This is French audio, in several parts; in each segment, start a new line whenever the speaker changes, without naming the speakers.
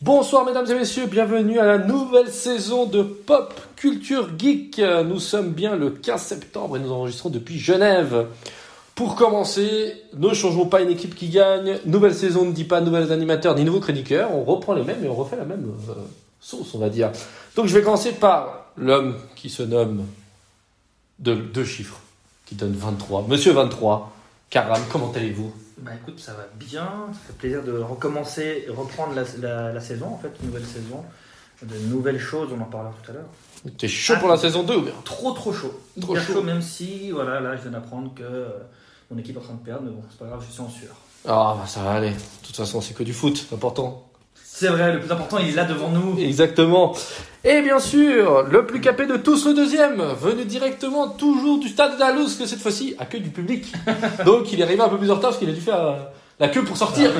Bonsoir mesdames et messieurs, bienvenue à la nouvelle saison de Pop Culture Geek. Nous sommes bien le 15 septembre et nous enregistrons depuis Genève. Pour commencer, ne changeons pas une équipe qui gagne. Nouvelle saison ne dit pas nouvelles animateurs ni nouveaux chroniqueurs. On reprend les mêmes et on refait la même euh, sauce, on va dire. Donc je vais commencer par l'homme qui se nomme de deux chiffres, qui donne 23. Monsieur 23, Karam, comment allez-vous?
Bah écoute, ça va bien. Ça fait plaisir de recommencer, reprendre la, la- la saison, en fait, une nouvelle saison. De nouvelles choses, on en parlera tout à l'heure.
T'es chaud pour la saison 2 ou bien
Trop, trop chaud.
Trop chaud.
chaud, même si, voilà, là, je viens d'apprendre que euh, mon équipe est en train de perdre, mais bon, c'est pas grave, je suis en sueur.
Ah bah ça va aller. De toute façon, c'est que du foot, c'est important.
C'est vrai, le plus important, il est là devant nous.
Exactement. Et bien sûr, le plus capé de tous, le deuxième, venu directement toujours du stade d'Alous, que cette fois-ci accueille du public. Donc il est arrivé un peu plus en retard parce qu'il a dû faire euh, la queue pour sortir.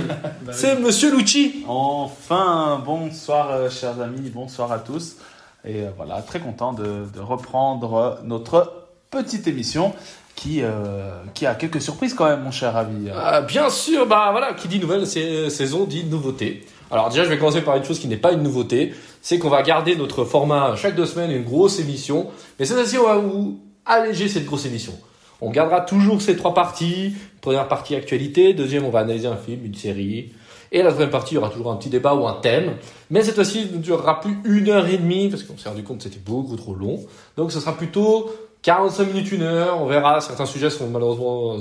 Bah,
C'est Monsieur Lucci.
Enfin, bonsoir euh, chers amis, bonsoir à tous. Et euh, voilà, très content de, de reprendre notre petite émission qui, euh, qui a quelques surprises quand même, mon cher Ravi.
Ah, bien sûr, bah voilà, qui dit nouvelle sa- saison dit nouveauté. Alors déjà, je vais commencer par une chose qui n'est pas une nouveauté, c'est qu'on va garder notre format chaque deux semaines, une grosse émission. Mais cette fois-ci, on va vous alléger cette grosse émission. On gardera toujours ces trois parties. Première partie actualité, deuxième on va analyser un film, une série. Et la troisième partie, il y aura toujours un petit débat ou un thème. Mais cette fois-ci, il ne durera plus une heure et demie, parce qu'on s'est rendu compte que c'était beaucoup trop long. Donc ce sera plutôt 45 minutes, une heure. On verra, certains sujets seront malheureusement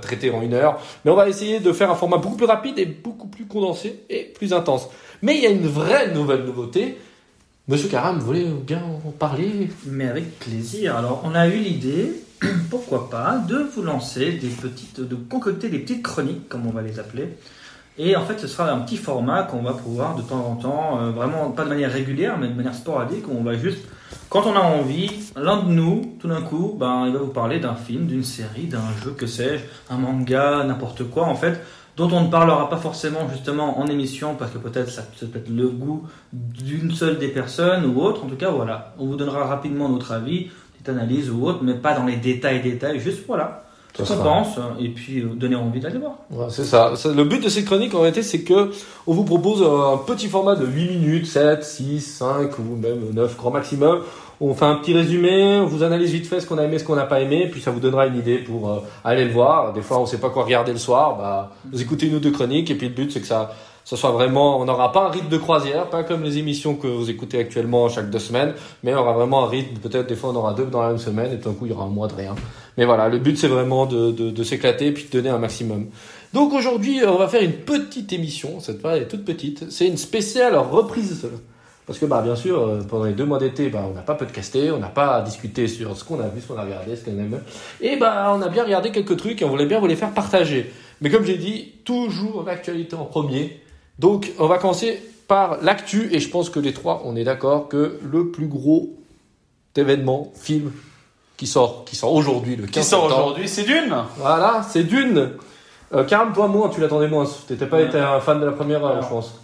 traités en une heure. Mais on va essayer de faire un format beaucoup plus rapide et beaucoup plus condensé et plus intense. Mais il y a une vraie nouvelle nouveauté. Monsieur Karam, vous voulez bien en parler?
Mais avec plaisir. Alors, on a eu l'idée, pourquoi pas, de vous lancer des petites, de concocter des petites chroniques, comme on va les appeler. Et en fait, ce sera un petit format qu'on va pouvoir de temps en temps, euh, vraiment pas de manière régulière, mais de manière sporadique, où on va juste, quand on a envie, l'un de nous, tout d'un coup, ben, il va vous parler d'un film, d'une série, d'un jeu, que sais-je, un manga, n'importe quoi, en fait, dont on ne parlera pas forcément justement en émission, parce que peut-être ça, peut être le goût d'une seule des personnes ou autre. En tout cas, voilà, on vous donnera rapidement notre avis, petite analyse ou autre, mais pas dans les détails, détails, juste voilà, ce qu'on pense, et puis euh, donner envie d'aller voir.
Ouais, c'est ça. Le but de cette chronique, en réalité, c'est que on vous propose un petit format de 8 minutes, 7, 6, 5 ou même 9 grand maximum. On fait un petit résumé, on vous analyse vite fait ce qu'on a aimé, ce qu'on n'a pas aimé, puis ça vous donnera une idée pour euh, aller le voir. Des fois, on sait pas quoi regarder le soir, bah, vous écoutez une ou deux chroniques, et puis le but, c'est que ça, ça soit vraiment, on n'aura pas un rythme de croisière, pas comme les émissions que vous écoutez actuellement chaque deux semaines, mais on aura vraiment un rythme, peut-être des fois on aura deux dans la même semaine, et tout d'un coup, il y aura un mois de rien. Mais voilà, le but, c'est vraiment de, s'éclater, et puis de donner un maximum. Donc aujourd'hui, on va faire une petite émission. Cette fois, elle est toute petite. C'est une spéciale reprise. Parce que, bah, bien sûr, euh, pendant les deux mois d'été, bah, on n'a pas podcasté, on n'a pas discuté sur ce qu'on a vu, ce qu'on a regardé, ce qu'on aime. Et bah, on a bien regardé quelques trucs et on voulait bien vous les faire partager. Mais comme j'ai dit, toujours l'actualité en premier. Donc, on va commencer par l'actu et je pense que les trois, on est d'accord que le plus gros événement, film, qui sort, qui sort aujourd'hui, le 15
Qui sort aujourd'hui, c'est Dune
Voilà, c'est Dune. Euh, toi, moins, tu l'attendais moins. T'étais pas
Ouais.
été un fan de la première heure,
Alors.
je pense.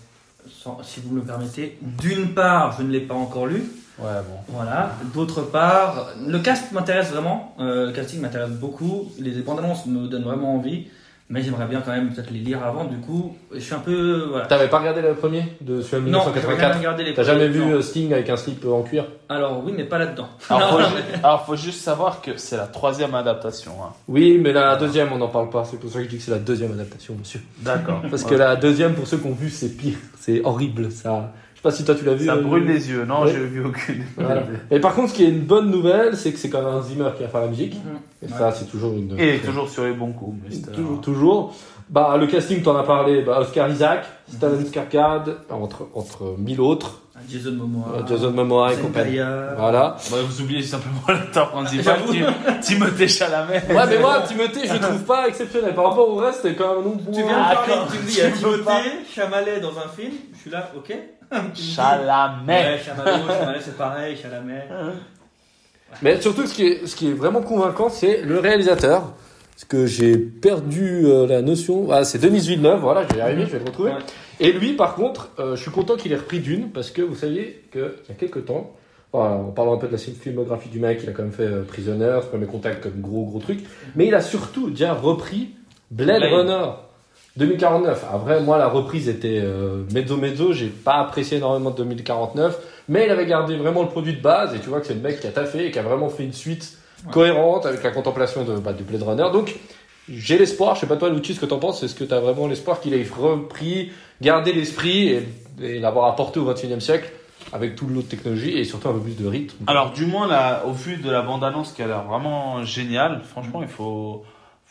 Sans- si vous me le permettez, d'une part, je ne l'ai pas encore lu,
Ouais, bon.
voilà. D'autre part, le cast m'intéresse vraiment, euh, le casting m'intéresse beaucoup, les bandes annonces me donnent vraiment envie, mais j'aimerais bien quand même peut-être les lire avant. Du coup, je suis un peu, voilà.
T'avais pas regardé le premier de celui de
Non, j'ai jamais
1984
regardé les
T'as jamais vu
non.
euh, Sting avec un slip en cuir?
Alors oui, mais pas là-dedans.
Alors, faut,
Non,
ju- alors, faut juste savoir que c'est la troisième adaptation. hein.
Oui, mais la deuxième, on n'en parle pas. C'est pour ça que je dis que c'est la deuxième adaptation, monsieur.
D'accord.
Parce que la deuxième, pour ceux qui ont vu, c'est pire. C'est horrible, ça. Je sais pas si toi tu l'as vu.
Ça
euh,
brûle les yeux. Non,
Ouais.
j'ai vu aucune.
Voilà. Et par contre, ce qui est une bonne nouvelle, c'est que c'est quand même un Zimmer qui a fait la musique. Et
Ouais.
ça, c'est toujours une.
Et toujours sur les bons coups.
Toujours, toujours. Bah, le casting, t'en as parlé. Bah, Oscar Isaac, Stellan Skarsgård, entre, entre mille autres.
Jason Momoa,
Jason Momoa et compagnie. Voilà.
Bah, vous oubliez simplement l'acteur principal,
J'avoue.
Tim- Timothée Chalamet.
Ouais, mais moi, Timothée, je le trouve pas exceptionnel. Par rapport au reste, c'est quand même un nom
Tu viens de
Ah,
parler, tu me dis, il y a
pas.
Timothée, Chalamet dans un film, je suis là, ok.
Chalamet.
Ouais, Chalamet, Chalamet, c'est pareil, Chalamet.
Mais surtout, ce qui est, ce qui est vraiment convaincant, c'est le réalisateur. Parce que j'ai perdu euh, la notion. Ah, c'est Denis Villeneuve, voilà, je vais y arriver, je vais le retrouver.
Ouais.
Et lui, par contre, euh, je suis content qu'il ait repris Dune, parce que vous saviez qu'il y a quelques temps, voilà, en parlant un peu de la filmographie du mec, il a quand même fait euh, Prisoner, Premier Contact comme gros gros truc, mais il a surtout déjà repris Blade,
Blade.
Runner. 2049. Après, moi, la reprise était euh, mezzo mezzo. J'ai pas apprécié énormément de 2049, mais il avait gardé vraiment le produit de base. Et tu vois que c'est le mec qui a taffé et qui a vraiment fait une suite
Ouais.
cohérente avec la contemplation de, bah, du Blade Runner. Donc, j'ai l'espoir. Je sais pas toi, Lucci, ce que t'en penses. Est-ce que t'as vraiment l'espoir qu'il ait repris, gardé l'esprit et, et l'avoir apporté au 21e siècle avec toute l'autre technologie et surtout un peu plus de rythme?
Alors, du moins, là, au vu de la bande-annonce qui a l'air vraiment géniale, franchement, il faut,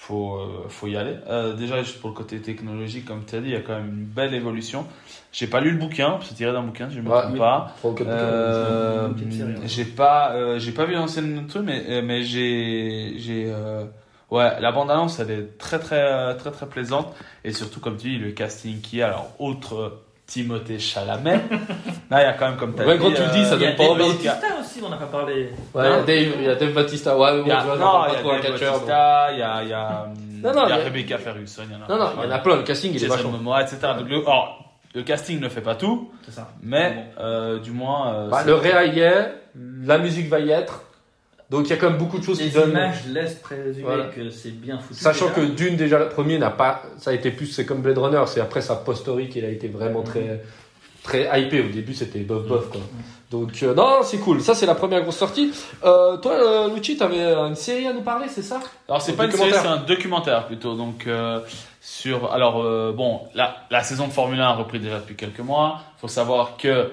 faut, euh, faut y aller. Euh, déjà, juste pour le côté technologique, comme tu as dit, il y a quand même une belle évolution. J'ai pas lu le bouquin, c'est tiré d'un bouquin, je me
Ouais,
trompe pas. Euh,
Une petite série, hein.
j'ai pas, euh, j'ai pas vu l'ancienne truc, mais, euh, mais j'ai, j'ai, euh, ouais, la bande-annonce, elle est très, très, euh, très, très plaisante. Et surtout, comme tu dis, le casting qui est, alors, autre Timothée Chalamet. Là, il y a quand même, comme tu as
Ouais,
dit.
quand tu le dis, ça
Il y a
donne pas
Dave
envie.
Bautista aussi, on n'a pas parlé.
Ouais, il y a Dave, il y a Dave Batista. Ouais, mais bon,
Il y a,
tu vois,
non, il y
pas
a
trop.
Bautista, il y a, il y a,
Non, non,
il y a
il y a-
Rebecca Ferguson, il y en a.
Non, non, il y en a plein. Le casting, il est
Jason
vachement.
Momoa, etc. Donc, le, alors, le casting ne fait pas tout,
C'est ça.
mais euh, du moins. euh,
Bah, le réa y est, la musique va y être. Donc il y a quand même beaucoup de choses
Les
qui donnent.
images laissent présumer
Voilà.
que c'est bien foutu.
Sachant que Dune, déjà, le premier n'a pas. Ça a été plus. C'est comme Blade Runner. C'est après sa post-story qu'il a été vraiment très. Très hypé. Au début, c'était bof bof, quoi. Donc, euh, non, c'est cool. Ça, c'est la première grosse sortie. Euh, toi, euh, Lucci, t'avais une série à nous parler, c'est ça?
Alors c'est pas une série, c'est un documentaire plutôt. Donc euh, sur alors euh, bon la, la saison de Formule 1 a repris déjà depuis quelques mois. Il faut savoir que euh,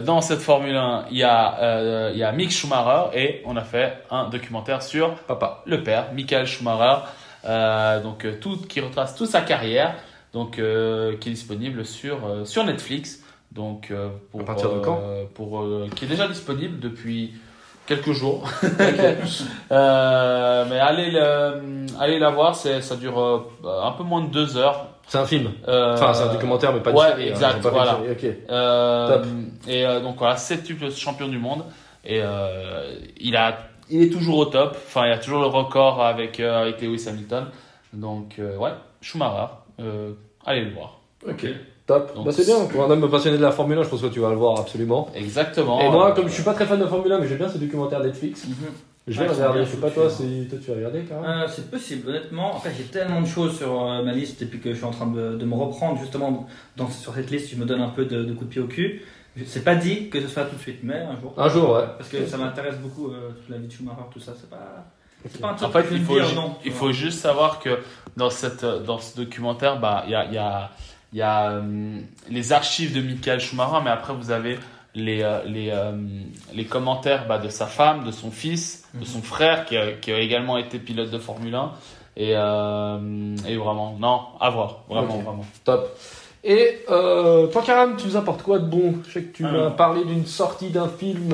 dans cette Formule 1 il y a euh, il y a Mick Schumacher et on a fait un documentaire sur
Papa.
le père Michael Schumacher. Euh, donc euh, tout qui retrace toute sa carrière. Donc euh, qui est disponible sur euh, sur Netflix. Donc euh, pour
À partir de
euh,
quand
pour euh, qui est déjà disponible depuis quelques jours. Euh, mais allez, le, allez la voir, ça dure euh, un peu moins de deux heures.
C'est un film.
Euh,
Enfin, c'est un documentaire, mais pas une
ouais,
série. hein.
exact,
pas
voilà.
série.
Euh,
Top.
Et euh, donc voilà, septuple champion du monde. Et il, a, il est toujours au top. Enfin, il a toujours le record avec, avec Lewis Hamilton. Donc ouais, Schumacher, allez le voir.
Ok. Top. Bah, c'est bien. Pour un homme passionné de la Formule 1, je pense que tu vas le voir absolument.
Exactement.
Et moi, comme je suis pas très fan de Formule 1, mais j'aime bien ce documentaire Netflix,
Mhm.
Je vais
Ouais,
regarder. Je sais pas toi, si toi tu vas regarder quand même.
Euh, c'est possible, honnêtement. Après, j'ai tellement de choses sur euh, ma liste et puis que je suis en train de, de me reprendre justement dans, sur cette liste. Je me donne un peu de, de coups de pied au cul. C'est pas dit que ce soit tout de suite, mais un jour.
Un jour, ouais.
Parce que ça m'intéresse beaucoup, euh, toute la vie de Schumacher, tout ça. C'est pas, c'est pas un truc
En fait,
que je
il faut,
dire
ju-
non.
il faut juste savoir que dans, cette, dans ce documentaire, bah, il y a, il y a, il y a euh, les archives de Michael Schumacher, mais après, vous avez les, euh, les, euh, les commentaires bah, de sa femme, de son fils, de
Mhm.
son frère, qui a, qui a également été pilote de Formule 1. Et, euh, et vraiment, non, à voir, vraiment, vraiment.
Top. Et euh, toi, Karam, tu nous apportes quoi de bon? Je sais que tu
Alors.
m'as parlé d'une sortie d'un film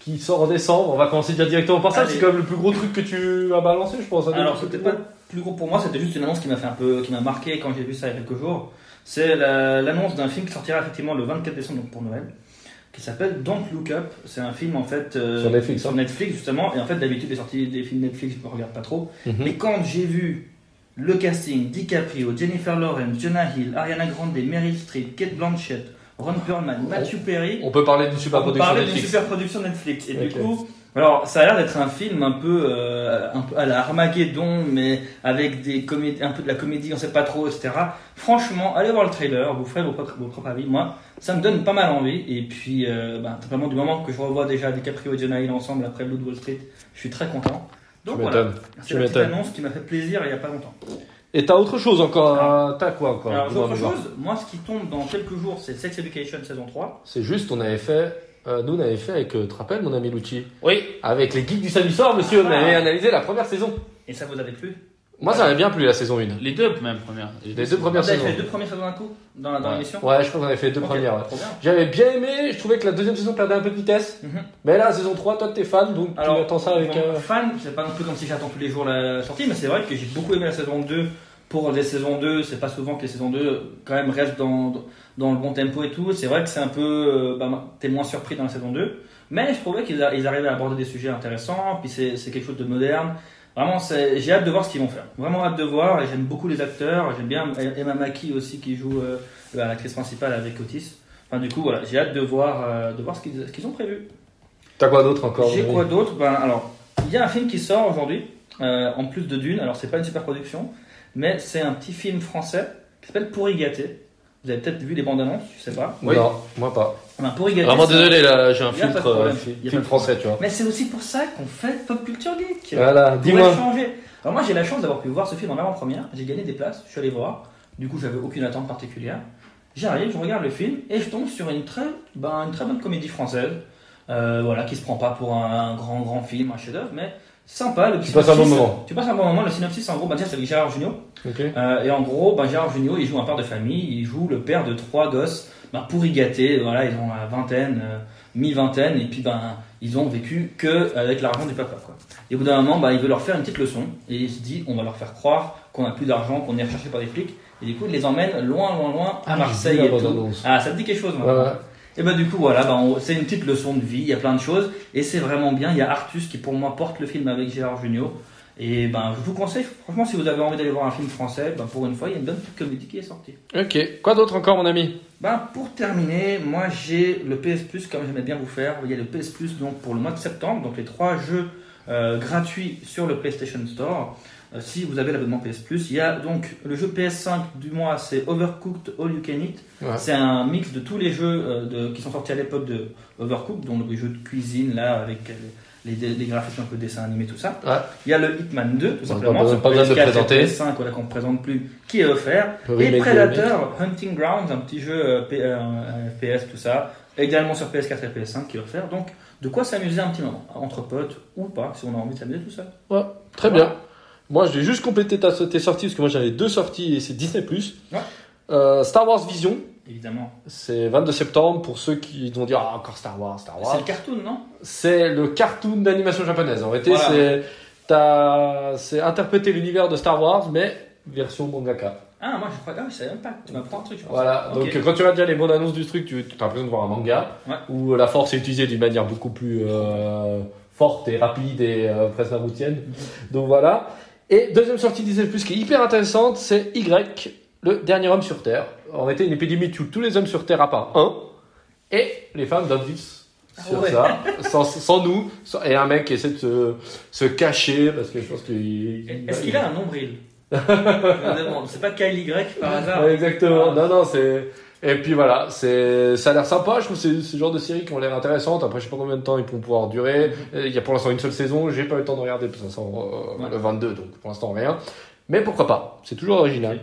qui sort en décembre. On va commencer déjà directement par ça.
Allez.
C'est quand même le plus gros truc que tu as balancé, je pense.
Alors, c'était pas plus gros pour moi, c'était juste une annonce qui m'a fait un peu, qui m'a marqué quand j'ai vu ça il y a quelques jours. C'est la- l'annonce d'un film qui sortira effectivement le 24 décembre, donc pour Noël, qui s'appelle Don't Look Up. C'est un film en fait euh,
Sur Netflix,
sur
hein.
Netflix justement. Et en fait, d'habitude, les sorties des films Netflix, je ne regarde pas trop.
Mhm.
Mais quand j'ai vu le casting, DiCaprio, Jennifer Lawrence, Jonah Hill, Ariana Grande, Meryl Streep, Kate Blanchett, Ron Perlman, Matthew Perry,
On peut parler d'une super
on
production
parlait d'une
Netflix.
super production Netflix. Et du coup, alors ça a l'air d'être un film un peu, euh, un peu à la Armageddon, mais avec des comédies, un peu de la comédie, on sait pas trop, etc. Franchement, allez voir le trailer, vous ferez vos propres, vos propres avis. Moi, ça me donne pas mal envie. Et puis, euh, bah, simplement du moment que je revois déjà DiCaprio et Jonah Hill ensemble après Blood Wall Street, je suis très content.
Tu
Donc voilà,
m'étonnes.
c'est
Tu
la petite annonce qui m'a fait plaisir il y a pas longtemps.
Et t'as autre chose encore hein T'as quoi encore?
Alors, autre chose, moi, ce qui tombe dans quelques jours, c'est Sex Education saison 3.
C'est juste, on avait fait. Euh, nous, on avait fait avec. euh, Tu te rappelles, mon ami Lucci
Oui,
Avec les geeks du samedi soir, monsieur, on
Ah.
avait analysé la première saison.
Et ça vous avait plu?
Moi, ça m'avait bien plu, la saison 1.
les deux même premières.
Les deux premières
Vous avez
saisons.
fait deux premières saisons d'un coup dans, dans
Ouais.
l'émission
Ouais, je crois qu'on avait fait deux
Ok,
premières. ouais.
Trop bien.
J'avais bien aimé, je trouvais que la deuxième saison perdait un peu de vitesse.
Mhm.
Mais là, la saison 3, toi, t'es fan, donc tu attends ça avec.
bon,
euh,
fan, c'est pas non plus comme si j'attends tous les jours la sortie, mais c'est vrai que j'ai beaucoup aimé la saison 2. Pour les saisons 2, c'est pas souvent que les saisons 2 quand même restent dans, dans le bon tempo et tout. C'est vrai que c'est un peu. euh, bah, t'es moins surpris dans la saison 2. Mais je trouvais qu'ils arrivaient à aborder des sujets intéressants, puis c'est c'est quelque chose de moderne. Vraiment, c'est- j'ai hâte de voir ce qu'ils vont faire. Vraiment hâte de voir, et j'aime beaucoup les acteurs. J'aime bien Emma Mackey aussi qui joue euh, l'actrice principale avec Otis. Enfin, du coup, voilà, j'ai hâte de voir, euh, de voir ce qu'ils qu'ils ont prévu.
T'as quoi d'autre encore
J'ai quoi d'autre? Ben, Alors, il y a un film qui sort aujourd'hui, euh, en plus de Dune. Alors, c'est pas une super production, mais c'est un petit film français qui s'appelle Pourri gâté. Vous avez peut-être vu les bandes annonces, je sais pas.
Non, moi pas.
Enfin, Pourri gâté.
Vraiment
c'est-
désolé, là, j'ai un filtre, euh, film français, tu vois.
Mais c'est aussi pour ça qu'on fait Pop Culture Geek.
Voilà, dis-moi.
Alors moi j'ai la chance d'avoir pu voir ce film en avant-première, j'ai gagné des places, je suis allé voir, du coup j'avais aucune attente particulière. J'arrive, je regarde le film et je tombe sur une très, ben, une très bonne comédie française, euh, voilà, qui se prend pas pour un, grand grand film, un chef-d'œuvre, mais sympa. Le
Tu passes un bon
synopsis-
moment.
Tu passes un bon moment. Le synopsis en gros, ben, déjà c'est Gérard Jugnot.
Ok.
Euh, et en gros, ben, Gérard Jugnot, il joue un père de famille, il joue le père de trois gosses, ben, pourri gâtés, voilà, ils ont la vingtaine, euh, mi-vingtaine, et puis ben, ils ont vécu que avec l'argent du papa, quoi. Et au bout d'un moment, ben, il veut leur faire une petite leçon, et il se dit, on va leur faire croire qu'on a plus d'argent, qu'on est recherché par des flics, et du coup, il les emmène loin, loin, loin à
Ah,
Marseille
vu
et tout. Ah, ça te dit quelque chose,
Ouais, ouais.
Et bah du coup voilà, bah, on- c'est une petite leçon de vie, il y a plein de choses, et c'est vraiment bien. Il y a Artus qui pour moi porte le film avec Gérard Jugnot. Et ben je vous conseille, franchement si vous avez envie d'aller voir un film français, ben, pour une fois il y a une bonne petite comédie qui est sortie.
Ok. Quoi d'autre encore, mon ami?
Ben, pour terminer, moi j'ai le PS Plus comme j'aimais bien vous faire. Il y a le PS Plus donc pour le mois de septembre, donc les trois jeux euh, gratuits sur le PlayStation Store. Euh, si vous avez l'abonnement PS Plus, il y a donc le jeu PS5 du mois, c'est Overcooked All You Can Eat.
Ouais.
C'est un mix de tous les jeux euh, de- qui sont sortis à l'époque de Overcooked, donc les jeux de cuisine là avec euh, les, les, graphismes un peu dessin animé tout ça.
Ouais.
Il y a le Hitman 2 tout
Pas
simplement. sur
pas besoin de
PS4 et
présenter.
PS5 voilà, qu'on ne présente plus, qui est offert.
Le
Et Predator Hunting Grounds, un petit jeu euh, P- euh, un FPS, tout ça, également sur PS4 et PS5 qui est offert. Donc, de quoi s'amuser un petit moment, entre potes ou pas, si on a envie de s'amuser tout seul.
Ouais, très bien. Moi, je vais juste compléter ta, tes sorties, parce que moi j'avais deux sorties et c'est Disney.
Ouais.
Euh, Star Wars Vision,
Évidemment.
c'est 22 septembre pour ceux qui vont dire Ah, encore Star Wars, Star
C'est
Wars.
le cartoon, non?
C'est le cartoon d'animation japonaise. En réalité,
Voilà.
c'est c'est interpréter l'univers de Star Wars, mais version mangaka.
Ah, moi je crois. Ah, je savais même pas. Tu m'apprends un truc, je pense.
Voilà, donc quand tu regardes déjà les bonnes annonces du truc, tu as l'impression de voir un manga
Ouais.
où la force est utilisée d'une manière beaucoup plus euh, forte et rapide et euh, presque narutoienne.
Mhm.
Donc voilà. Et deuxième sortie Disney Plus qui est hyper intéressante, c'est Y, le dernier homme sur Terre. En réalité, une épidémie tue tous les hommes sur Terre à part un, et les femmes vivre
Ah
sur
ouais.
ça, sans, sans nous, sans- et un mec qui essaie de se, se cacher parce que je pense qu'il.
Est-ce qu'il a un nombril? Je me demande. C'est pas Kyle Y par hasard?
Exactement. Non, non, c'est. Et puis voilà, c'est, ça a l'air sympa. Je trouve que c'est ce genre de séries qui ont l'air intéressantes. Après, je sais pas combien de temps ils vont pouvoir durer. Euh, Il y a pour l'instant une seule saison. J'ai pas eu le temps de regarder parce que ça sort euh,
Ouais.
le 22, donc pour l'instant rien. Mais pourquoi pas C'est toujours original.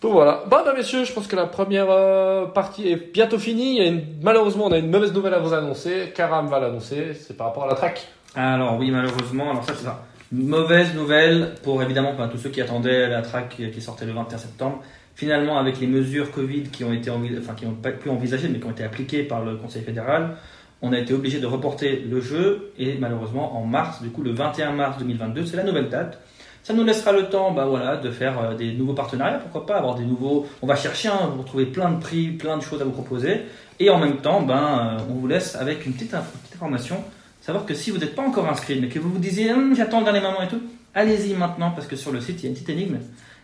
Donc voilà. Bon, bah, messieurs, je pense que la première euh, partie est bientôt finie. Il y a une... Malheureusement, on a une mauvaise nouvelle à vous annoncer. Karam va l'annoncer. C'est par rapport à la track.
Alors oui, malheureusement, alors ça c'est ça. Mauvaise nouvelle pour évidemment tous ceux qui attendaient la track qui sortait le 21 septembre. Finalement, avec les mesures Covid qui ont été enfin qui n'ont pas pu envisagées mais qui ont été appliquées par le Conseil fédéral, on a été obligé de reporter le jeu et malheureusement en mars, du coup le 21 mars 2022, c'est la nouvelle date. Ça nous laissera le temps, bah voilà, de faire euh, des nouveaux partenariats, pourquoi pas avoir des nouveaux. On va chercher, hein, vous retrouver plein de prix, plein de choses à vous proposer, et en même temps, ben, euh, on vous laisse avec une petite, petite information savoir que si vous n'êtes pas encore inscrit, mais que vous vous disiez Hum, j'attends le dernier moment et tout, allez-y maintenant parce que sur le site il y a une petite énigme.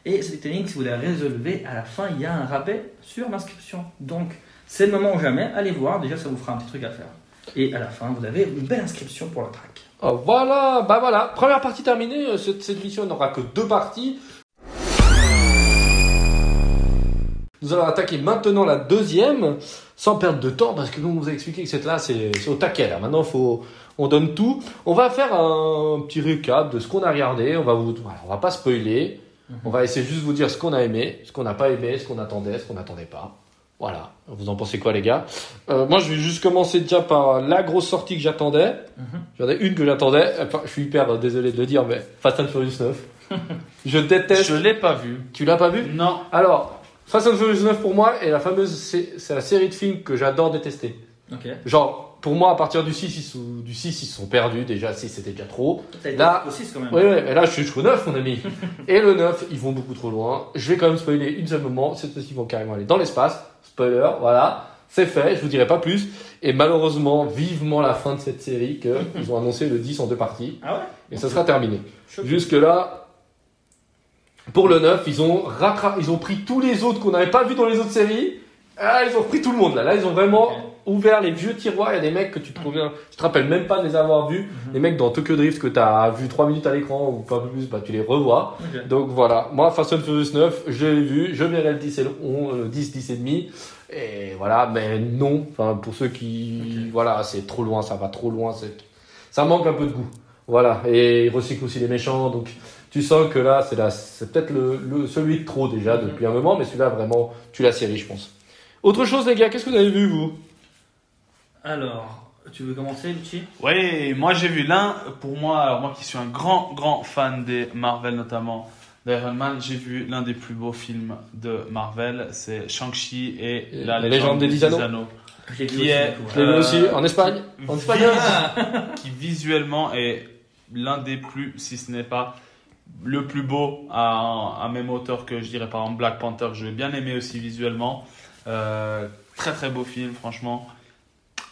Et cette énigme, si vous la résolvez, à la fin il y a un rabais sur l'inscription. Donc c'est le moment ou jamais, allez voir, déjà ça vous fera un petit truc à faire. Et à la fin, vous avez une belle inscription pour la track.
Oh, voilà, bah voilà. Première partie terminée. Euh, Cette, cette mission n'aura que deux parties. Nous allons attaquer maintenant la deuxième, sans perdre de temps, parce que comme on vous a expliqué que cette là, c'est au taquet. Là. Maintenant, faut, on donne tout. On va faire un petit récap de ce qu'on a regardé. On va vous, on va pas spoiler. On va essayer juste de vous dire ce qu'on a aimé, ce qu'on n'a pas aimé, ce qu'on attendait, ce qu'on n'attendait pas. Voilà. Vous en pensez quoi, les gars? Euh, Moi, je vais juste commencer déjà par la grosse sortie que j'attendais. J'en ai une que j'attendais. Enfin, je suis hyper euh, désolé de le dire, mais Fast and Furious 9. je déteste.
Je l'ai pas vu.
Tu l'as pas vu?
Non.
Alors, Fast and Furious 9 pour moi est la fameuse. C'est c'est la série de films que j'adore détester.
Ok.
Genre, pour moi, à partir du 6, ils sont, du 6, ils se sont perdus. Déjà, 6, c'était déjà trop. Là-
au 6 quand même.
Là, je suis jusqu'au 9, mon ami. Et le 9, ils vont beaucoup trop loin. Je vais quand même spoiler une seule moment. Cette fois-ci, ils vont carrément aller dans l'espace. Spoiler, voilà. C'est fait, je vous dirai pas plus. Et malheureusement, vivement la fin de cette série, que ils ont annoncé le 10 en deux parties.
Ah ouais?
Et ça sera terminé. Jusque-là, pour le 9, ils ont, ils ont pris tous les autres qu'on n'avait pas vus dans les autres séries. Ah, ils ont pris tout le monde là. Là, ils ont vraiment. Ouvert les vieux tiroirs. Il y a des mecs que tu te souviens, tu te rappelles même pas de les avoir vus.
Mhm.
Les mecs dans Tokyo Drift que tu as vu 3 minutes à l'écran ou pas plus, bah, tu les revois. Donc voilà, moi Fast and Furious 9, je l'ai vu, je verrai le 10 et le 11, le 10, 10 et demi. Et voilà, mais non, enfin pour ceux qui voilà, c'est trop loin, ça va trop loin, ça manque un peu de goût. Voilà, et il recycle aussi les méchants donc tu sens que là c'est peut-être le, le celui de trop déjà
Mhm.
depuis un moment mais celui-là vraiment tu la série je pense. Autre chose les gars, qu'est-ce que vous avez vu vous?
Alors, tu veux commencer, Luchi
Oui, moi j'ai vu l'un, pour moi, alors moi qui suis un grand, grand fan des Marvel notamment, d'Iron Man, j'ai vu l'un des plus beaux films de Marvel, c'est Shang-Chi et la, légende, des 10 anneaux.
J'ai
Qui est-
du coup.
Je l'ai vu
Euh,
aussi en Espagne, en espagnol.
qui visuellement est l'un des plus, si ce n'est pas le plus beau à, à même hauteur que je dirais par exemple Black Panther, que je vais bien aimer aussi visuellement. Euh, très très beau film, franchement.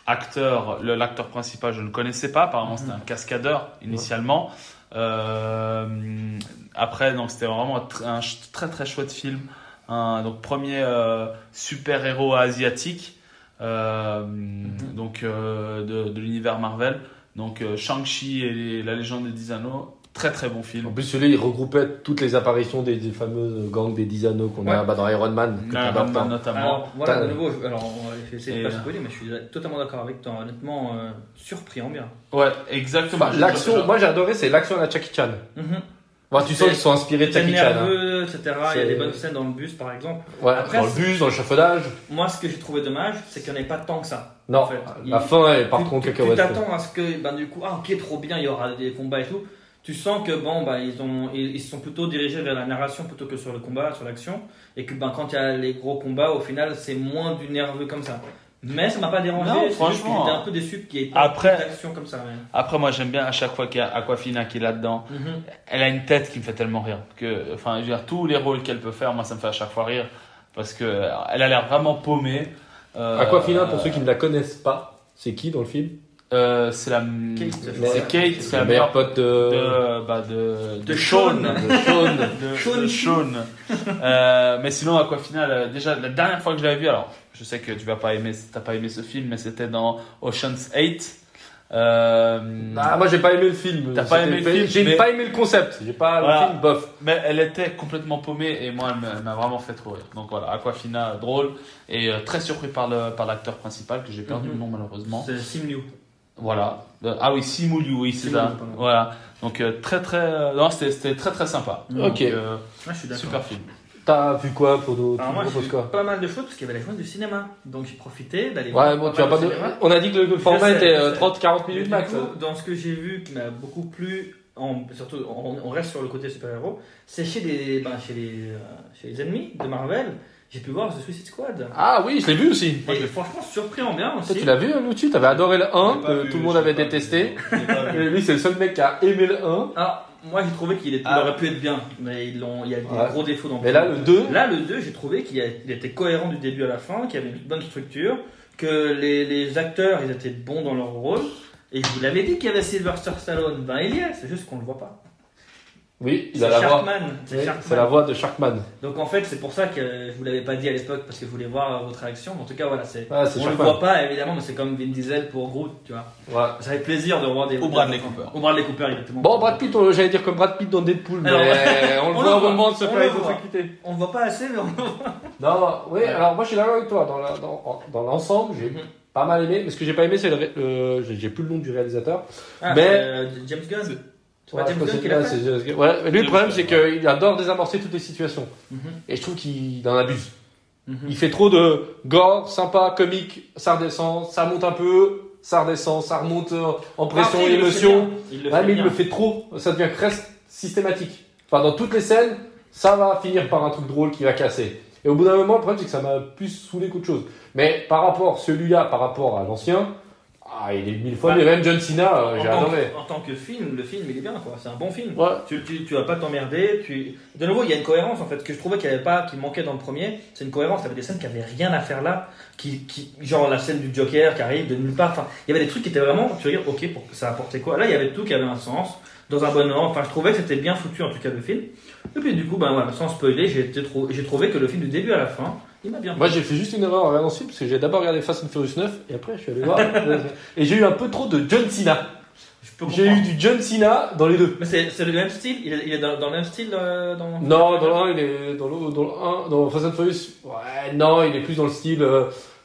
Acteur, le- l'acteur principal, je ne connaissais pas. Apparemment, c'était un cascadeur initialement. Euh, après, donc c'était vraiment un très très chouette film. Un, donc premier euh, super héros asiatique. euh, donc euh, de, de l'univers Marvel. Donc euh, Shang-Chi et la légende des 10 anneaux, très très bon film.
En plus, celui-là, il regroupait toutes les apparitions des, des fameuses gangs des 10 anneaux qu'on a bah, dans Iron Man. que
Iron Man
tant.
notamment.
Alors, voilà, de nouveau, je, alors, on va essayer de pas
euh,
spoiler, mais je suis totalement d'accord avec toi. Honnêtement, euh, surpris en bien.
Ouais, exactement.
Enfin, l'action, moi j'ai adoré, c'est l'action à la Jackie Chan. Bon, tu sens qu'ils sont inspirés de Jackie Chan. hein.
nerveux, etc. Il y a des bonnes scènes dans le bus, par exemple.
Ouais,
Après,
dans le bus, dans le chafaudage.
Moi, ce que j'ai trouvé dommage, c'est qu'il n'y en ait pas tant que ça.
Non,
En fait,
la
il-
fin est par
tu-
contre
tu- Tu
cacahuète.
t'attends à ce que, ben, du coup, ah, ok, trop bien, il y aura des combats et tout. Tu sens que, bon, bah, ils, ont, ils, sont plutôt dirigés vers la narration plutôt que sur le combat, sur l'action. Et que, ben, quand il y a les gros combats, au final, c'est moins du nerveux comme ça. Mais ça m'a pas dérangé.
Non,
c'est juste que
franchement.
J'étais un peu déçu qu'il y ait pas
Après-
d'action comme ça. mais-
Après, moi j'aime bien à chaque fois qu'il y a Aquafina qui est là-dedans.
Mhm.
Elle a une tête qui me fait tellement rire. Que, enfin, je veux dire, tous les rôles qu'elle peut faire, moi ça me fait à chaque fois rire. Parce que elle a l'air vraiment paumée. Euh,
Aquafina, pour ceux qui ne la connaissent pas, c'est qui dans le film?
Euh, c'est la.
Kate,
c'est Kate, c'est la
le meilleur pote de.
de, bah, de,
De
de Sean.
de,
Sean.
de Sean. Euh, mais sinon, Aquafina, euh, déjà, la dernière fois que je l'avais vu, alors, je sais que tu vas pas aimer, t'as pas aimé ce film, mais c'était dans Ocean's 8. Euh,
Ah, moi j'ai pas aimé le film.
T'as pas aimé le film,
J'ai
mais-
pas aimé le concept. J'ai pas
Voilà.
le film bof.
mais elle était complètement paumée et moi, elle m'a- vraiment fait trop rire. Donc voilà, Aquafina, drôle et très surpris par le par l'acteur principal que j'ai perdu
Mhm.
le nom malheureusement.
C'est Sim Liu.
Voilà. Euh, ah oui, Simu Liu, oui, c'est ça. Voilà. Donc euh, très très, euh, non, c'était c'était très très sympa.
Ok.
Euh,
je suis d'accord.
super film.
T'as vu quoi Tu
Alors moi, j'ai pas mal de choses parce qu'il y avait la journée du cinéma. Donc j'ai profité d'aller
Ouais, bon, tu vas
mal
pas de... On a dit que le format
sais,
était
je
euh,
sais.
30-40
Mais
minutes max.
coup, dans ce que j'ai vu qui m'a beaucoup plu, en, surtout on, on reste sur le côté super-héros, c'est chez les, ben, chez, les, euh, chez les ennemis de Marvel, j'ai pu voir The Suicide Squad.
Ah oui, je l'ai vu aussi.
Moi,
Et
je l'ai-
franchement surpris en bien
Toi,
aussi.
tu l'as vu, Luchi T'avais adoré le 1,
Je l'ai pas
que
vu,
tout le monde avait détesté.
Vu.
Et lui, c'est le seul mec qui a aimé le 1.
Alors, moi j'ai trouvé qu'il
Ah.
aurait pu être bien, mais ils il y a des
Ouais.
gros défauts dans le
Mais là, le 2,
Là, le 2, j'ai trouvé qu'il a- il était cohérent du début à la fin, qu'il y avait une bonne structure, que les, les acteurs, ils étaient bons dans leur rôle. Et je vous l'avais dit qu'il y avait Sylvester Stallone. Ben, il y est, c'est juste qu'on le voit pas.
Oui, il
C'est
a la voix.
Sharkman. C'est
la voix de Sharkman.
Donc en fait, c'est pour ça que je vous l'avais pas dit à l'époque, parce que je voulais voir euh, votre réaction. En tout cas, voilà, c'est.
Ah,
On le voit pas évidemment, mais c'est comme Vin Diesel pour Groot, tu vois.
Ouais.
Ça fait plaisir de voir des.
Ou Bradley Cooper.
Ou Bradley Cooper, exactement.
Bon, Brad Pitt, j'allais dire comme Brad Pitt dans Deadpool, mais
Alors,
on le
on
voit au moment de se
on
faire
le voit.
exécuter.
On le voit pas assez, mais on le voit.
Non, oui,
Ouais.
alors moi je suis d'accord avec toi. Dans la- dans- dans l'ensemble, j'ai
Mhm.
pas mal aimé. Mais ce que j'ai pas aimé, c'est le. le- j'ai plus le nom du réalisateur.
Ah,
Mais-
euh, James Gunn.
Ouais,
James Gunn qui l'a fait
c'est- ouais, lui, le problème, c'est qu'il adore désamorcer toutes les situations.
Mhm.
Et je trouve qu'il en abuse.
Mhm.
Il fait trop de gore, sympa, comique, ça redescend, ça monte un peu, ça redescend, ça remonte euh, en pression
Après,
et
il le fait
émotion.
bien. Il le
Ouais,
fait
mais il
bien.
le fait trop, ça devient presque systématique. Enfin, dans toutes les scènes, ça va finir par un truc drôle qui va casser. Et au bout d'un moment, le problème, c'est que ça m'a plus saoulé qu'autre chose. Mais par rapport, celui-là, par rapport à l'ancien, ah, il est mille fois
Bah,
mieux. Même John Cena, euh, j'ai
tant que-
adoré.
En tant que film, le film il est bien quoi, c'est un bon film.
Ouais.
Tu, tu, tu vas pas t'emmerder. Tu... De nouveau, il y a une cohérence en fait que je trouvais qu'il y avait pas, qui manquait dans le premier. C'est une cohérence. Il y avait des scènes qui avaient rien à faire là, qui, qui, genre la scène du Joker qui arrive de nulle part. Enfin, il y avait des trucs qui étaient vraiment. Tu regardes, ok, pour, ça apportait quoi? Là, il y avait tout qui avait un sens. dans un bon ordre. Enfin, je trouvais que c'était bien foutu en tout cas le film. Et puis du coup, ben voilà, sans spoiler, j'ai trouvé que le film du début à la fin, il m'a bien.
Moi, j'ai fait juste une erreur en regardant ce film parce que j'ai d'abord regardé Fast and Furious 9 et après, je suis allé voir. et j'ai eu un peu trop de John Cena. J'ai eu du John Cena dans les deux.
Mais c'est c'est le même style? Il est, il est dans, dans le même style euh, dans.
Non, dans le 1, il est dans le, dans le 1, dans Fast and Furious. Ouais, non, il est plus dans le style euh,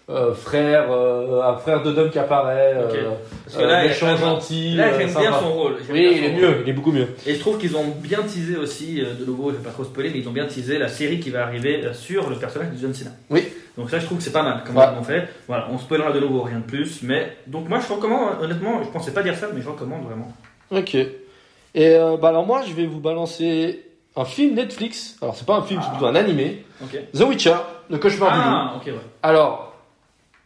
euh, frère, euh, un frère de Dom qui apparaît,
Ok.
euh,
Parce que là,
euh,
il-
méchant gentil.
Là, j'aime bien son rôle.
Oui,
bien
il est
rôle.
mieux, il est beaucoup mieux.
Et je trouve qu'ils ont bien teasé aussi, de nouveau, je vais pas trop spoiler, mais ils ont bien teasé la série qui va arriver sur le personnage de John Cena.
Oui.
Donc ça, je trouve que c'est pas mal, comme
Ouais.
ils l'ont fait. Voilà, on spoilera de nouveau, rien de plus. Mais donc moi, je recommande, honnêtement, je pensais pas dire ça, mais je recommande vraiment.
Ok. Et euh, bah alors moi, je vais vous balancer un film Netflix. Alors c'est pas un film, c'est plutôt un animé. The Witcher, le cauchemar du loup.
Ah, ok, ouais.
Alors,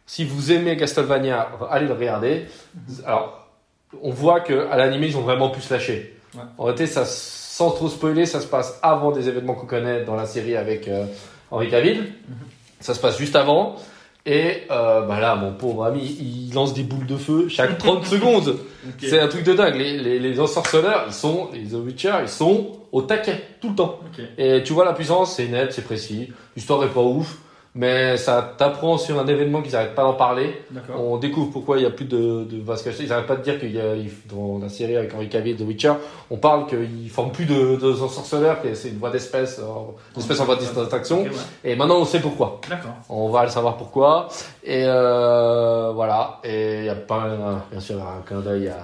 si vous aimez Castlevania, allez le regarder. Alors, on voit que à l'animé, ils ont vraiment pu se lâcher.
Ouais.
En réalité, ça, sans trop spoiler, ça se passe avant des événements qu'on connaît dans la série avec euh, Henri Cavill. Ça se passe juste avant. Et euh, bah là, mon pauvre ami, il lance des boules de feu chaque 30 secondes. C'est un truc de dingue. Les, les, les ensorceleurs, ils sont, les The Witcher, ils sont au taquet tout le temps. Et tu vois la puissance, c'est net, c'est précis. L'histoire est pas ouf, mais ça t'apprend sur un événement qu'ils n'arrêtent pas d'en parler. On découvre pourquoi il y a plus de, de vases cachés. Ils n'arrêtent pas de dire qu'il y a, dans la série avec Henry Cavill, The Witcher, on parle qu'ils forment plus de, de ensorceleurs, que c'est une voie d'espèce, une espèce en voie d'extinction.
Ok, ouais.
Et maintenant on sait pourquoi. On va le savoir pourquoi. Et euh, voilà. Et il y a pas, bien sûr, un clin d'œil à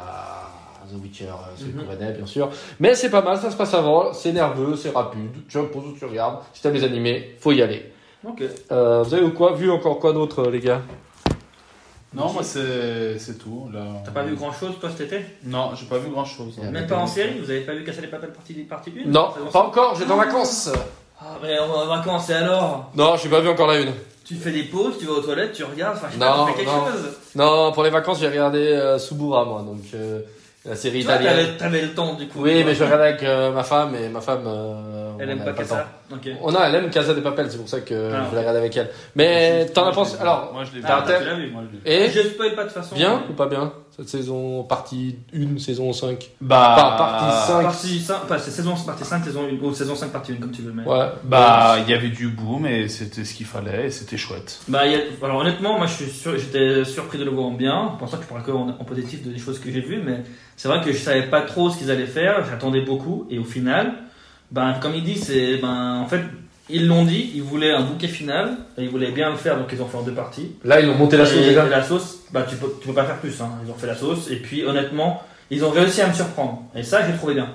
The Witcher,
Mhm.
qu'on connaît, bien sûr. Mais c'est pas mal, ça se passe avant, c'est nerveux, c'est rapide. Tu poses où tu regardes. Si t'aimes les animés, faut y aller.
Ok.
Euh, vous avez quoi, vu encore quoi d'autre, les gars?
Non, moi c'est c'est tout. Là,
T'as pas vu grand chose toi cet été?
Non, j'ai pas vu grand chose.
Même pas en série Vous avez pas vu Casser les Papels partie, partie 1
Non, pas encore, j'étais en vacances.
Ah, mais on va en vacances, et alors?
Non, j'ai pas vu encore la une.
Tu fais des pauses, tu vas aux toilettes, tu regardes, enfin je sais
Non,
pas, tu fais quelque
non.
chose.
Non, pour les vacances, j'ai regardé euh, Subura, moi, donc euh, la série
Toi,
italienne.
t'avais, t'avais le temps du coup.
Oui, mais je regardais avec euh, ma femme, et ma femme. euh,
Elle aime pas
le
que
temps.
ça. Ok.
On a, elle aime Casa de Papel, c'est pour ça que
Ah,
je l'ai regardé avec elle. Mais t'en as pensé. Alors,
moi je l'ai
Ah,
et
Je spoil pas de toute façon.
bien
mais-
ou pas bien cette saison partie 1, saison 5
Bah,
Pas partie 5.
Partie 5, pas, c'est saison, partie 5, saison 1, ou saison 5, partie 1, comme tu veux. Mais...
Ouais.
Bah, il y avait du boom et c'était ce qu'il fallait et c'était chouette.
Bah, y a- alors honnêtement, moi je suis sûr, j'étais surpris de le voir en bien. Pour ça, je pourrais que en, en positif de des choses que j'ai vues, mais c'est vrai que je savais pas trop ce qu'ils allaient faire. J'attendais beaucoup, et au final, ben comme il dit, c'est ben en fait ils l'ont dit, ils voulaient un bouquet final, et ils voulaient bien le faire, donc ils ont fait en deux parties.
Là, ils ont monté la sauce
et,
déjà.
et la sauce, bah tu peux, tu peux pas faire plus. Hein. Ils ont fait la sauce, et puis honnêtement, ils ont réussi à me surprendre, et ça j'ai trouvé bien.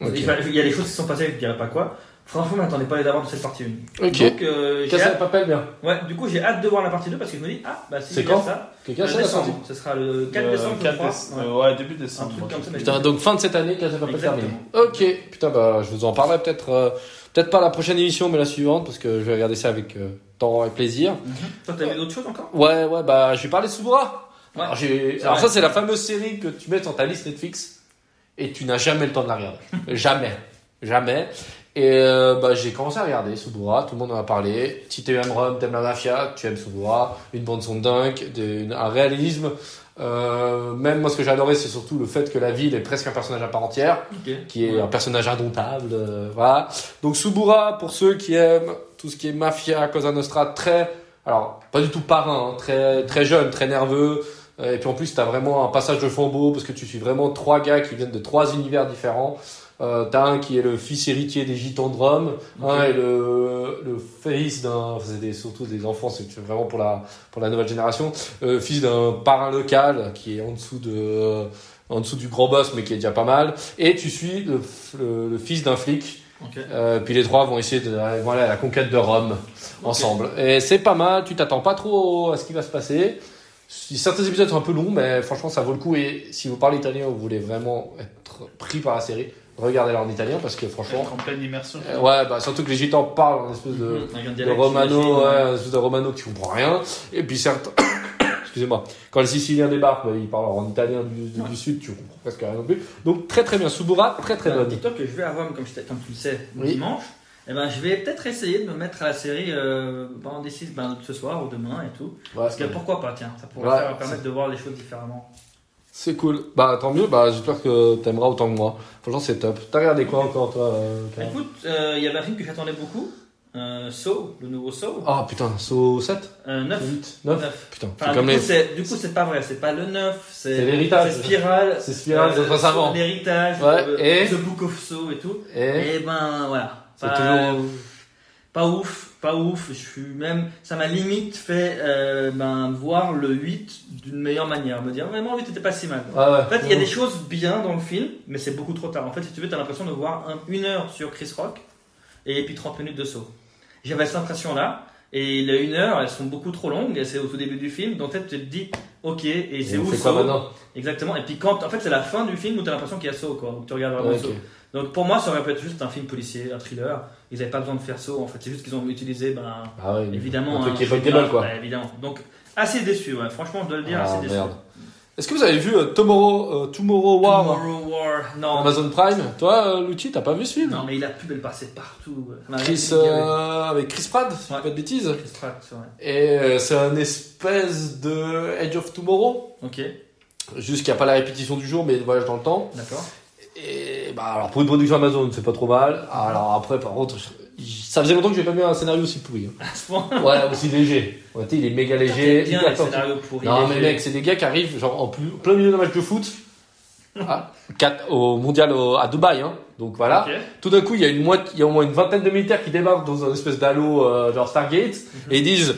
Il y a des choses qui sont passées, je dirais pas quoi. Franchement, je m'attendais pas d'avoir de cette partie 1.
Ok.
Donc, euh, j'ai hâte-
Papel, bien.
Ouais, du coup, j'ai hâte de voir la partie 2 parce que je me dis, ah, bah si
C'est quand
ça,
Quelqu'un
le
sortie
décembre, ce sera le 4
Euh,
décembre, je
4
crois.
décembre.
Ouais.
Euh, ouais, début
Un
décembre.
truc comme ça,
Putain, donc fin de cette année, Casa Papel terminé. Ok. Putain, bah, je vous en parlerai peut-être, euh, peut-être pas la prochaine émission, mais la suivante, parce que je vais regarder ça avec euh, temps et plaisir.
Mhm. Toi, t'as vu d'autres choses encore?
Ouais, ouais, bah, je vais parler de Subura.
Ouais.
Alors, Alors ça, c'est la fameuse série que tu mets dans ta liste Netflix et tu n'as jamais le temps de la regarder. jamais. Jamais. Et euh, bah, j'ai commencé à regarder Subura, tout le monde en a parlé. Si tu aimes Rome, t'aimes la mafia, tu aimes Subura, une bande son dingue, des- un réalisme. Euh, même moi, ce que j'ai adoré, c'est surtout le fait que la ville est presque un personnage à part entière
Ok.
qui est un personnage indomptable. euh, voilà. Donc Subura, pour ceux qui aiment tout ce qui est mafia, Cosa Nostra, très, alors pas du tout parrain, hein, très très jeune, très nerveux. Euh, Et puis en plus, t'as vraiment un passage de flambeau parce que tu suis vraiment trois gars qui viennent de trois univers différents. Euh, t'as un qui est le fils héritier des gitans de Rome,
Ok.
un est le, le fils d'un, c'est surtout des enfants, c'est vraiment pour la, pour la nouvelle génération, euh, fils d'un parrain local qui est en dessous de, en dessous du grand boss mais qui est déjà pas mal. Et tu suis le, le, le fils d'un flic. Euh, puis les trois vont essayer de vont aller à la conquête de Rome ensemble. Et c'est pas mal. Tu t'attends pas trop à ce qui va se passer. Certains épisodes sont un peu longs, mais franchement ça vaut le coup. Et si vous parlez italien ou vous voulez vraiment être pris par la série, regardez-la en italien parce que franchement,
En pleine immersion.
euh, ouais, bah, surtout que les gitans parlent en espèce de
un
romano, ouais, une espèce de romano que tu comprends rien. Et puis certains, excusez-moi, quand les Siciliens débarquent, bah, ils parlent en italien du, du-
Ouais.
du sud, tu comprends presque rien non plus. Donc très très bien, Subura, très très
Bah,
bonne.
Dis-toi que je vais à Rome, comme, je t'ai- comme tu le sais,
Oui.
dimanche. Et ben, je vais peut-être essayer de me mettre à la série euh, pendant des six, ben, ce soir ou demain et tout.
Ouais,
Parce que pourquoi pas, tiens, ça pourrait
Ouais,
permettre de voir les choses différemment.
C'est cool. Bah tant mieux, bah j'espère que t'aimeras autant que moi. Franchement c'est top. T'as regardé quoi encore toi euh,
Écoute, euh, il y avait un film que j'attendais beaucoup. Euh, Saw, le nouveau Saw.
Ah putain, So 7
Euh, 9.
8 9
9.
Putain,
Enfin,
c'est comme
du,
les...
coup, c'est, du coup, c'est pas vrai, c'est pas le 9, c'est,
C'est l'héritage.
C'est Spiral.
C'est Spiral, c'est autres savants.
L'héritage,
Ouais,
euh,
et
The Book of Saw et tout.
Et
Et ben voilà.
c'est
Pas,
toujours...
pas ouf, pas ouf. Je suis même, ça m'a limite fait euh, ben, voir le 8 d'une meilleure manière. Me dire vraiment le 8 était pas si mal.
Ah ouais.
En fait, il y a des choses bien dans le film, mais c'est beaucoup trop tard. En fait, si tu veux, tu as l'impression de voir un- une heure sur Chris Rock et puis 30 minutes de saut. J'avais cette impression-là. Et les une heure, elles sont beaucoup trop longues, et c'est au tout début du film, donc peut-être tu te dis, ok, et c'est où
maintenant?
Exactement, et puis quand, en fait, c'est la fin du film où tu as l'impression qu'il y a Saw, quoi, où tu regardes vraiment
ok.
Donc pour moi, ça aurait pu être juste un film policier, un thriller. Ils n'avaient pas besoin de faire Saw, en fait, c'est juste qu'ils ont utilisé, ben,
Ah
évidemment.
Un truc
un
qui est
là,
quoi.
ouais, évidemment. Donc, assez déçu, ouais, franchement, je dois le dire,
Ah,
assez déçu.
merde. Est-ce que vous avez vu euh, Tomorrow, euh, Tomorrow War
Tomorrow War, non.
Amazon Prime? Toi, euh, t'as pas vu ce film?
Non, mais il a pub, elle passait partout.
Chris, euh, avec Chris Pratt, si
Ouais.
pas de bêtises.
Chris Pratt, c'est vrai.
Et euh, c'est un espèce de Edge of Tomorrow.
Ok,
Juste qu'il n'y a pas la répétition du jour, mais voyage dans le temps.
d'accord.
Et bah alors pour une production Amazon, c'est pas trop mal. Alors après, par contre, je- ça faisait longtemps que j'ai pas vu un scénario aussi pourri. hein.
À ce point.
Ouais, aussi léger. Ouais, tu sais, il est méga léger.
bien
hyper
les
tendu.
scénarios pourris.
Non, mais mec, c'est des gars qui arrivent genre en plus, plein milieu d'un match de foot. Ah, quatre- au mondial au- à Dubaï, hein. Donc voilà.
Ok.
Tout d'un coup, il y a une il y a au moins une vingtaine de militaires qui débarquent dans un espèce d'halo euh, genre Stargate et ils disent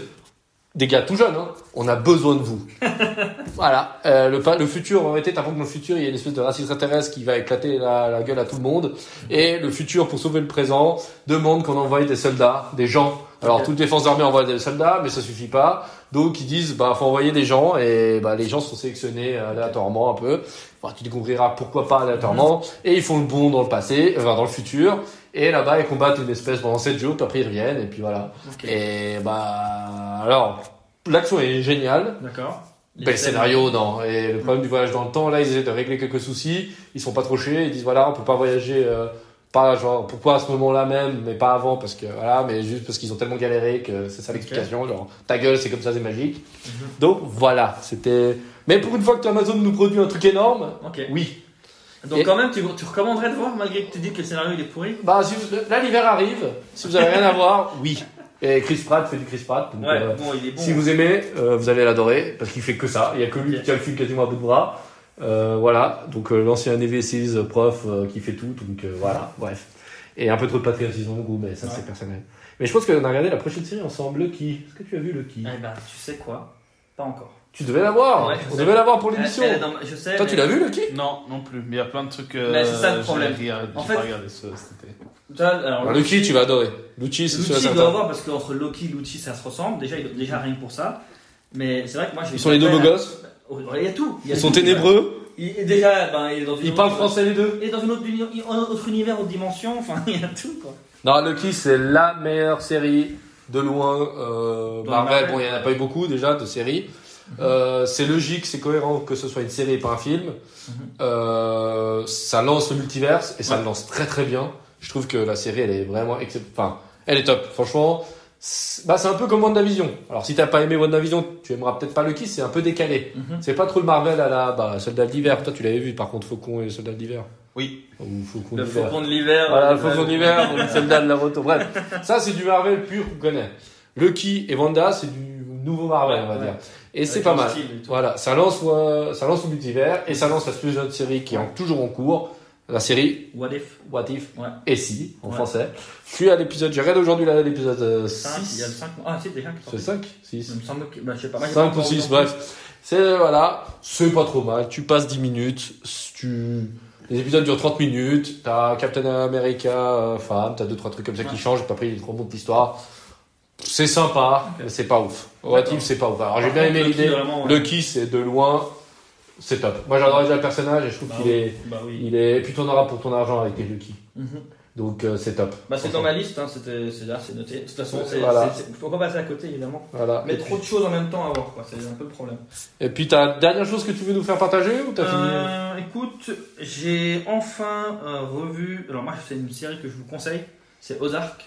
des gars tout jeunes, hein, on a besoin de vous. voilà. Euh, le, le futur, en réalité, t'apprends que dans le futur, il y a une espèce de race extraterrestre qui va éclater la, la gueule à tout le monde. Et le futur, pour sauver le présent, demande qu'on envoie des soldats, des gens. Alors, toute défense d'armée envoie des soldats, mais ça suffit pas. Donc, ils disent, bah, faut envoyer des gens, et bah, les gens sont sélectionnés euh, aléatoirement un peu. Enfin, tu découvriras pourquoi pas aléatoirement. Et ils font le bon dans le passé, enfin, dans le futur. Et là-bas, ils combattent une espèce pendant 7 jours, puis après ils reviennent, et puis voilà. Et bah, alors, l'action est géniale.
D'accord.
Bel
scènes-
scénario, non. Et le problème du voyage dans le temps, là, ils essaient de régler quelques soucis. Ils sont pas trop chiés. Ils disent, voilà, on peut pas voyager, euh, pas genre, pourquoi à ce moment-là même, mais pas avant, parce que, voilà, mais juste parce qu'ils ont tellement galéré que c'est ça l'explication. Genre, ta gueule, c'est comme ça, c'est magique.
Mhm.
Donc, voilà, c'était. Mais pour une fois que Amazon nous produit un truc énorme,
Ok.
oui.
Donc
Et-
quand même, tu, tu recommanderais de voir malgré que tu dis que le scénario il est pourri
Bah, si vous- là, l'hiver arrive. Si vous avez rien à voir, oui. Et Chris Pratt fait du Chris Pratt. Donc,
Ouais,
euh,
bon, il est bon.
Si vous aimez, euh, vous allez l'adorer parce qu'il fait que ça. Il y a que lui qui tient le film quasiment à bout de bras. Euh, voilà. Donc euh, l'ancien NV6 prof euh, qui fait tout. Donc euh, voilà. Bref. Et un peu trop de patriotisme au goût, mais ça
Ouais.
c'est personnel. Mais je pense qu'on a regardé la prochaine série ensemble, Lucky. Est-ce que tu as vu Lucky
Eh ben, tu sais quoi? Pas encore.
Tu devais la voir.
Ouais, je
On
sais.
devait la voir pour l'émission.
Elle- elle est dans ma- je sais.
Toi,
mais-
tu l'as vu Lucky
Non, non plus. Mais il y a plein de trucs. euh,
Mais c'est ça le
j'ai
problème.
regardé-
En
j'ai
fait-
pas regardé ce, cet été.
Toi, alors,
Alors, Lucky, tu vas adorer. Lucky, c'est sûr et
Lucci doit
certain.
avoir parce qu'entre Loki et Lucci ça se ressemble. Déjà, il- déjà rien que pour ça. Mais c'est vrai que moi j'ai.
Ils sont les deux beaux gosses.
Il y a tout. Il y a
Ils sont
tout.
ténébreux.
Il, déjà, ben, il est dans une
Ils
autre-
parlent français les deux.
Il est dans une autre, uni- un autre univers, autre dimension. Enfin, il y a tout quoi.
Non, Lucky, c'est la meilleure série de loin. Euh,
Dans
Marvel,
Marvel,
bon, il n'y en a pas eu beaucoup déjà de séries. Euh, c'est logique, c'est cohérent que ce soit une série et pas un film.
Mhm.
Euh, ça lance le multiverse et ça
Ouais.
le lance très très bien. Je trouve que la série, elle est vraiment excep- Enfin, elle est top. Franchement, c'est bah, c'est un peu comme WandaVision. Alors, si t'as pas aimé WandaVision, tu aimeras peut-être pas Lucky, c'est un peu décalé.
Mhm.
C'est pas trop le Marvel à la bah, Soldat d'hiver. Toi, tu l'avais vu par contre, Faucon et Soldat d'hiver.
Oui.
Ou Faucon
Le faucon de l'hiver.
Voilà,
euh,
le faucon d'hiver, le soldat de la moto. Bref, ça c'est du Marvel pur qu'on connaît. Lucky et Wanda, c'est du nouveau Marvel, on va
Ouais.
dire. Et c'est pas mal. Voilà, ça lance, euh, ça lance le multivers et ça lance la deuxième série qui est en- toujours en cours. La série
What if
What If
Ouais.
et si en
Ouais.
français. Je suis à l'épisode, j'ai regardé aujourd'hui l'épisode euh,
5, il y a le
6.
5. Ah, c'est déjà
C'est 5 6
Il me semble que. Bah, je sais pas. moi, j'ai
5
pas
ou
encore
6,
vu.
bref. C'est, voilà, c'est pas trop mal. Tu passes 10 minutes, tu... les épisodes durent 30 minutes, t'as Captain America euh, femme, t'as deux trois trucs comme ça qui
Ouais.
changent, puis après il remonte l'histoire. C'est sympa, mais c'est pas ouf. What
D'accord.
If, c'est pas ouf. Alors j'ai bien aimé l'idée.
ouais.
Lucky, c'est de loin, c'est top. Moi j'adore déjà le personnage et je trouve
Bah
qu'il
oui.
est,
Bah oui.
il est, et puis t'en auras pour ton argent avec les Lucky.
Mhm.
Donc euh, c'est top.
Bah, c'est dans ma liste, hein, c'était, c'est là, c'est noté. De toute façon, c'est,
Voilà.
pas passer à côté, évidemment.
Voilà.
Mais
Et,
trop de choses en même temps à voir. C'est un peu le problème.
et puis t'as dernière chose que tu veux nous faire partager ou t'as fini
Euh, écoute, j'ai enfin euh, revu. Alors, moi, c'est une série que je vous conseille. C'est Ozark.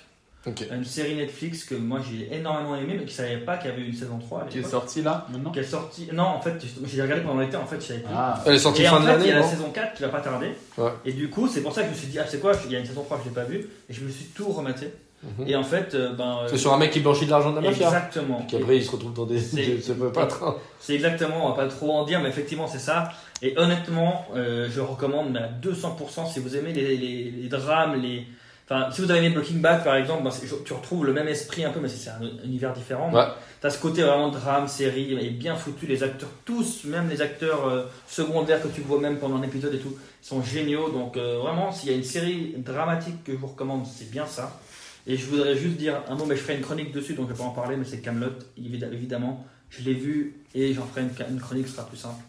Une série Netflix que moi j'ai énormément aimé, mais qui savait pas qu'il y avait une saison 3 à
Qui est
l'époque.
sorti là maintenant
Qui est sortie. Non, en fait, j'ai regardé pendant l'été, en fait, je savais plus.
Ah,
Elle est sortie
Et
fin
en
de
fait, il y
l'année,
a la saison 4 qui va pas tarder.
Ouais.
Et du coup, c'est pour ça que je me suis dit, ah, c'est quoi Il y a une saison 3 que je l'ai pas vue. Et je me suis tout rematé.
Mhm.
Et en fait, euh, ben. euh,
C'est sur un mec qui blanchit de l'argent de la mafia.
Exactement.
Qui après il se retrouve dans des.
C'est-
pas être.
C'est exactement, on va pas trop en dire, mais effectivement, c'est ça. Et honnêtement, euh, je recommande mais à 200% si vous aimez les, les, les drames, les. Enfin, si vous avez aimé Breaking Bad par exemple, ben, tu retrouves le même esprit un peu, mais c'est un univers différent.
Ouais.
T'as ce côté vraiment drame, série, et bien foutu. Les acteurs, tous, même les acteurs euh, secondaires que tu vois même pendant un épisode et tout, sont géniaux. Donc euh, vraiment, s'il y a une série dramatique que je vous recommande, c'est bien ça. Et je voudrais juste dire un mot, mais je ferai une chronique dessus, donc je vais pas en parler, mais c'est Camelot, évidemment. Je l'ai vu et j'en ferai une, une chronique, ce sera plus simple.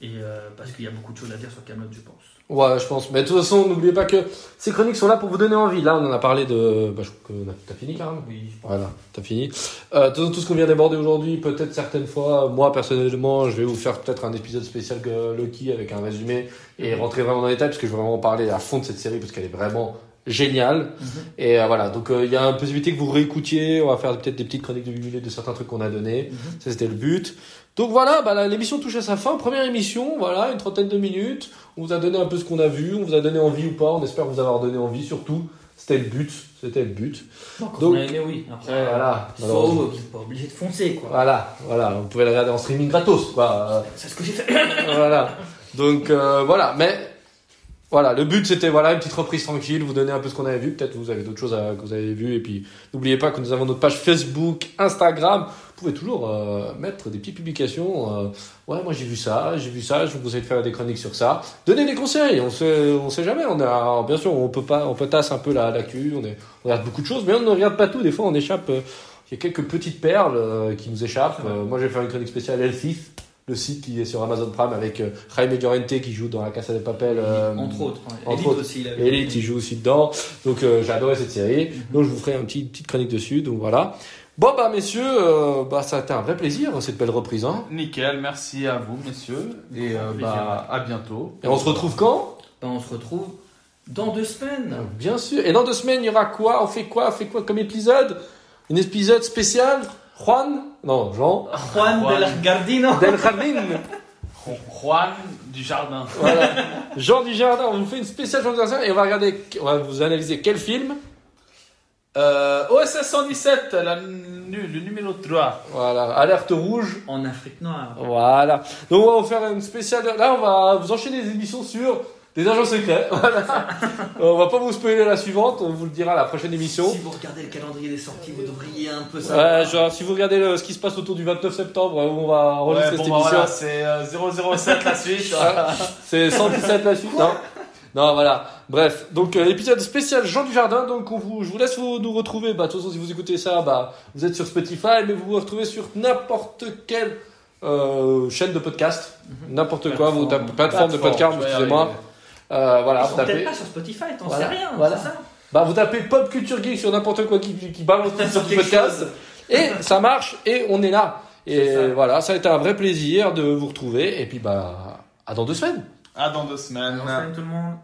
Et euh, parce qu'il y a beaucoup de choses à dire sur Camelot, je pense.
Ouais, je pense. Mais de toute façon, n'oubliez pas que ces chroniques sont là pour vous donner envie. Là, on en a parlé de. Bah, je crois que t'as fini.
Oui.
Voilà, t'as fini. Euh, tout, tout ce qu'on vient d'aborder aujourd'hui, peut-être certaines fois, moi personnellement, je vais vous faire peut-être un épisode spécial que Loki avec un résumé et rentrer vraiment dans les détails parce que je veux vraiment parler à fond de cette série parce qu'elle est vraiment géniale.
Mhm.
Et euh, voilà, donc euh, il y a une possibilité que vous réécoutiez. On va faire peut-être des petites chroniques de 8 minutes de certains trucs qu'on a donnés.
Mhm.
Ça, c'était le but. Donc voilà, bah, l'émission touche à sa fin. Première émission, voilà, une trentaine de minutes. On vous a donné un peu ce qu'on a vu. On vous a donné envie ou pas. On espère vous avoir donné envie. Surtout, c'était le but. C'était le but.
Donc,
Donc-
on a aimé, oui. Après,
Ouais, voilà.
faut, n'êtes pas obligé de foncer, quoi.
Voilà, voilà. Vous pouvez le regarder en streaming gratos, quoi.
C'est ce que j'ai fait.
Euh, voilà. Donc euh, voilà, mais voilà, le but c'était voilà une petite reprise tranquille, vous donner un peu ce qu'on avait vu. Peut-être vous avez d'autres choses à- que vous avez vues et puis n'oubliez pas que nous avons notre page Facebook, Instagram. Vous pouvez toujours euh, mettre des petites publications. euh, ouais, moi j'ai vu ça, j'ai vu ça. Je vous conseille de faire des chroniques sur ça. Donnez des conseils. On sait, on sait jamais. On a, bien sûr, on peut pas, on peut tasser un peu la l'actu. On, est- on regarde beaucoup de choses, mais on ne regarde pas tout. Des fois, on échappe. euh, il y a quelques petites perles euh, qui nous échappent. Euh, moi, je vais faire une chronique spéciale L6 le site qui est sur Amazon Prime avec euh, Jaime Llorente qui joue dans la Casa de Papel. euh,
entre autres. hein.
entre
Elite
autres.
aussi. il
Elite, il joue aussi dedans. Donc euh, j'ai adoré cette série.
Mhm.
Donc je vous ferai un petit petite chronique dessus. Donc voilà. Bon bah messieurs, euh, bah ça a été un vrai plaisir cette belle reprise. Hein.
nickel, merci à vous, messieurs. Et euh, bah, à bientôt.
Et on se retrouve quand?
Ben, on se retrouve dans deux semaines.
Bien sûr. Et dans deux semaines, il y aura quoi? On fait quoi? On fait quoi comme épisode? Un épisode spécial? Juan Non, Jean.
Juan
Juan.
del Gardino.
Del Jardin.
Juan du Jardin.
voilà. Jean du Jardin. On vous fait une spéciale Jean du Jardin et on va regarder, on va vous analyser quel film.
Euh, OSS 117, la, nu- le numéro 3.
Voilà. Alerte rouge.
En Afrique noire.
Voilà. Donc on va vous faire une spéciale. Là, on va vous enchaîner des émissions sur des agents secrets. Voilà. on va pas vous spoiler la suivante. On vous le dira à la prochaine émission.
Si vous regardez le calendrier des sorties, vous devriez un peu savoir.
Ouais, genre, si vous regardez le- ce qui se passe autour du 29 septembre, où on va enregistrer
Ouais, bon,
cette
bah,
émission,
voilà, c'est euh, 007 la suite.
Ah, c'est 117 la suite, non Non, voilà. Bref, donc euh, épisode spécial Jean du Jardin. Donc on vous, je vous laisse vous, nous retrouver. Bah, de toute façon, si vous écoutez ça, bah, vous êtes sur Spotify, mais vous vous retrouvez sur n'importe quelle euh, chaîne de podcast, n'importe quoi, vous tapez plateforme de podcast, excusez-moi. Euh, voilà,
Ils
vous
sont
tapez.
peut-être pas sur Spotify, t'en
Voilà.
sais rien.
Voilà.
C'est ça.
Bah, vous tapez Pop Culture Geek sur n'importe quoi qui, qui balance
Sur
du
quelque
podcast.
chose.
Et ça marche et on est là. Et
ça.
voilà, ça a été un vrai plaisir de vous retrouver. Et puis, bah, à dans deux semaines.
À dans deux semaines.
Bonne semaine, tout le monde.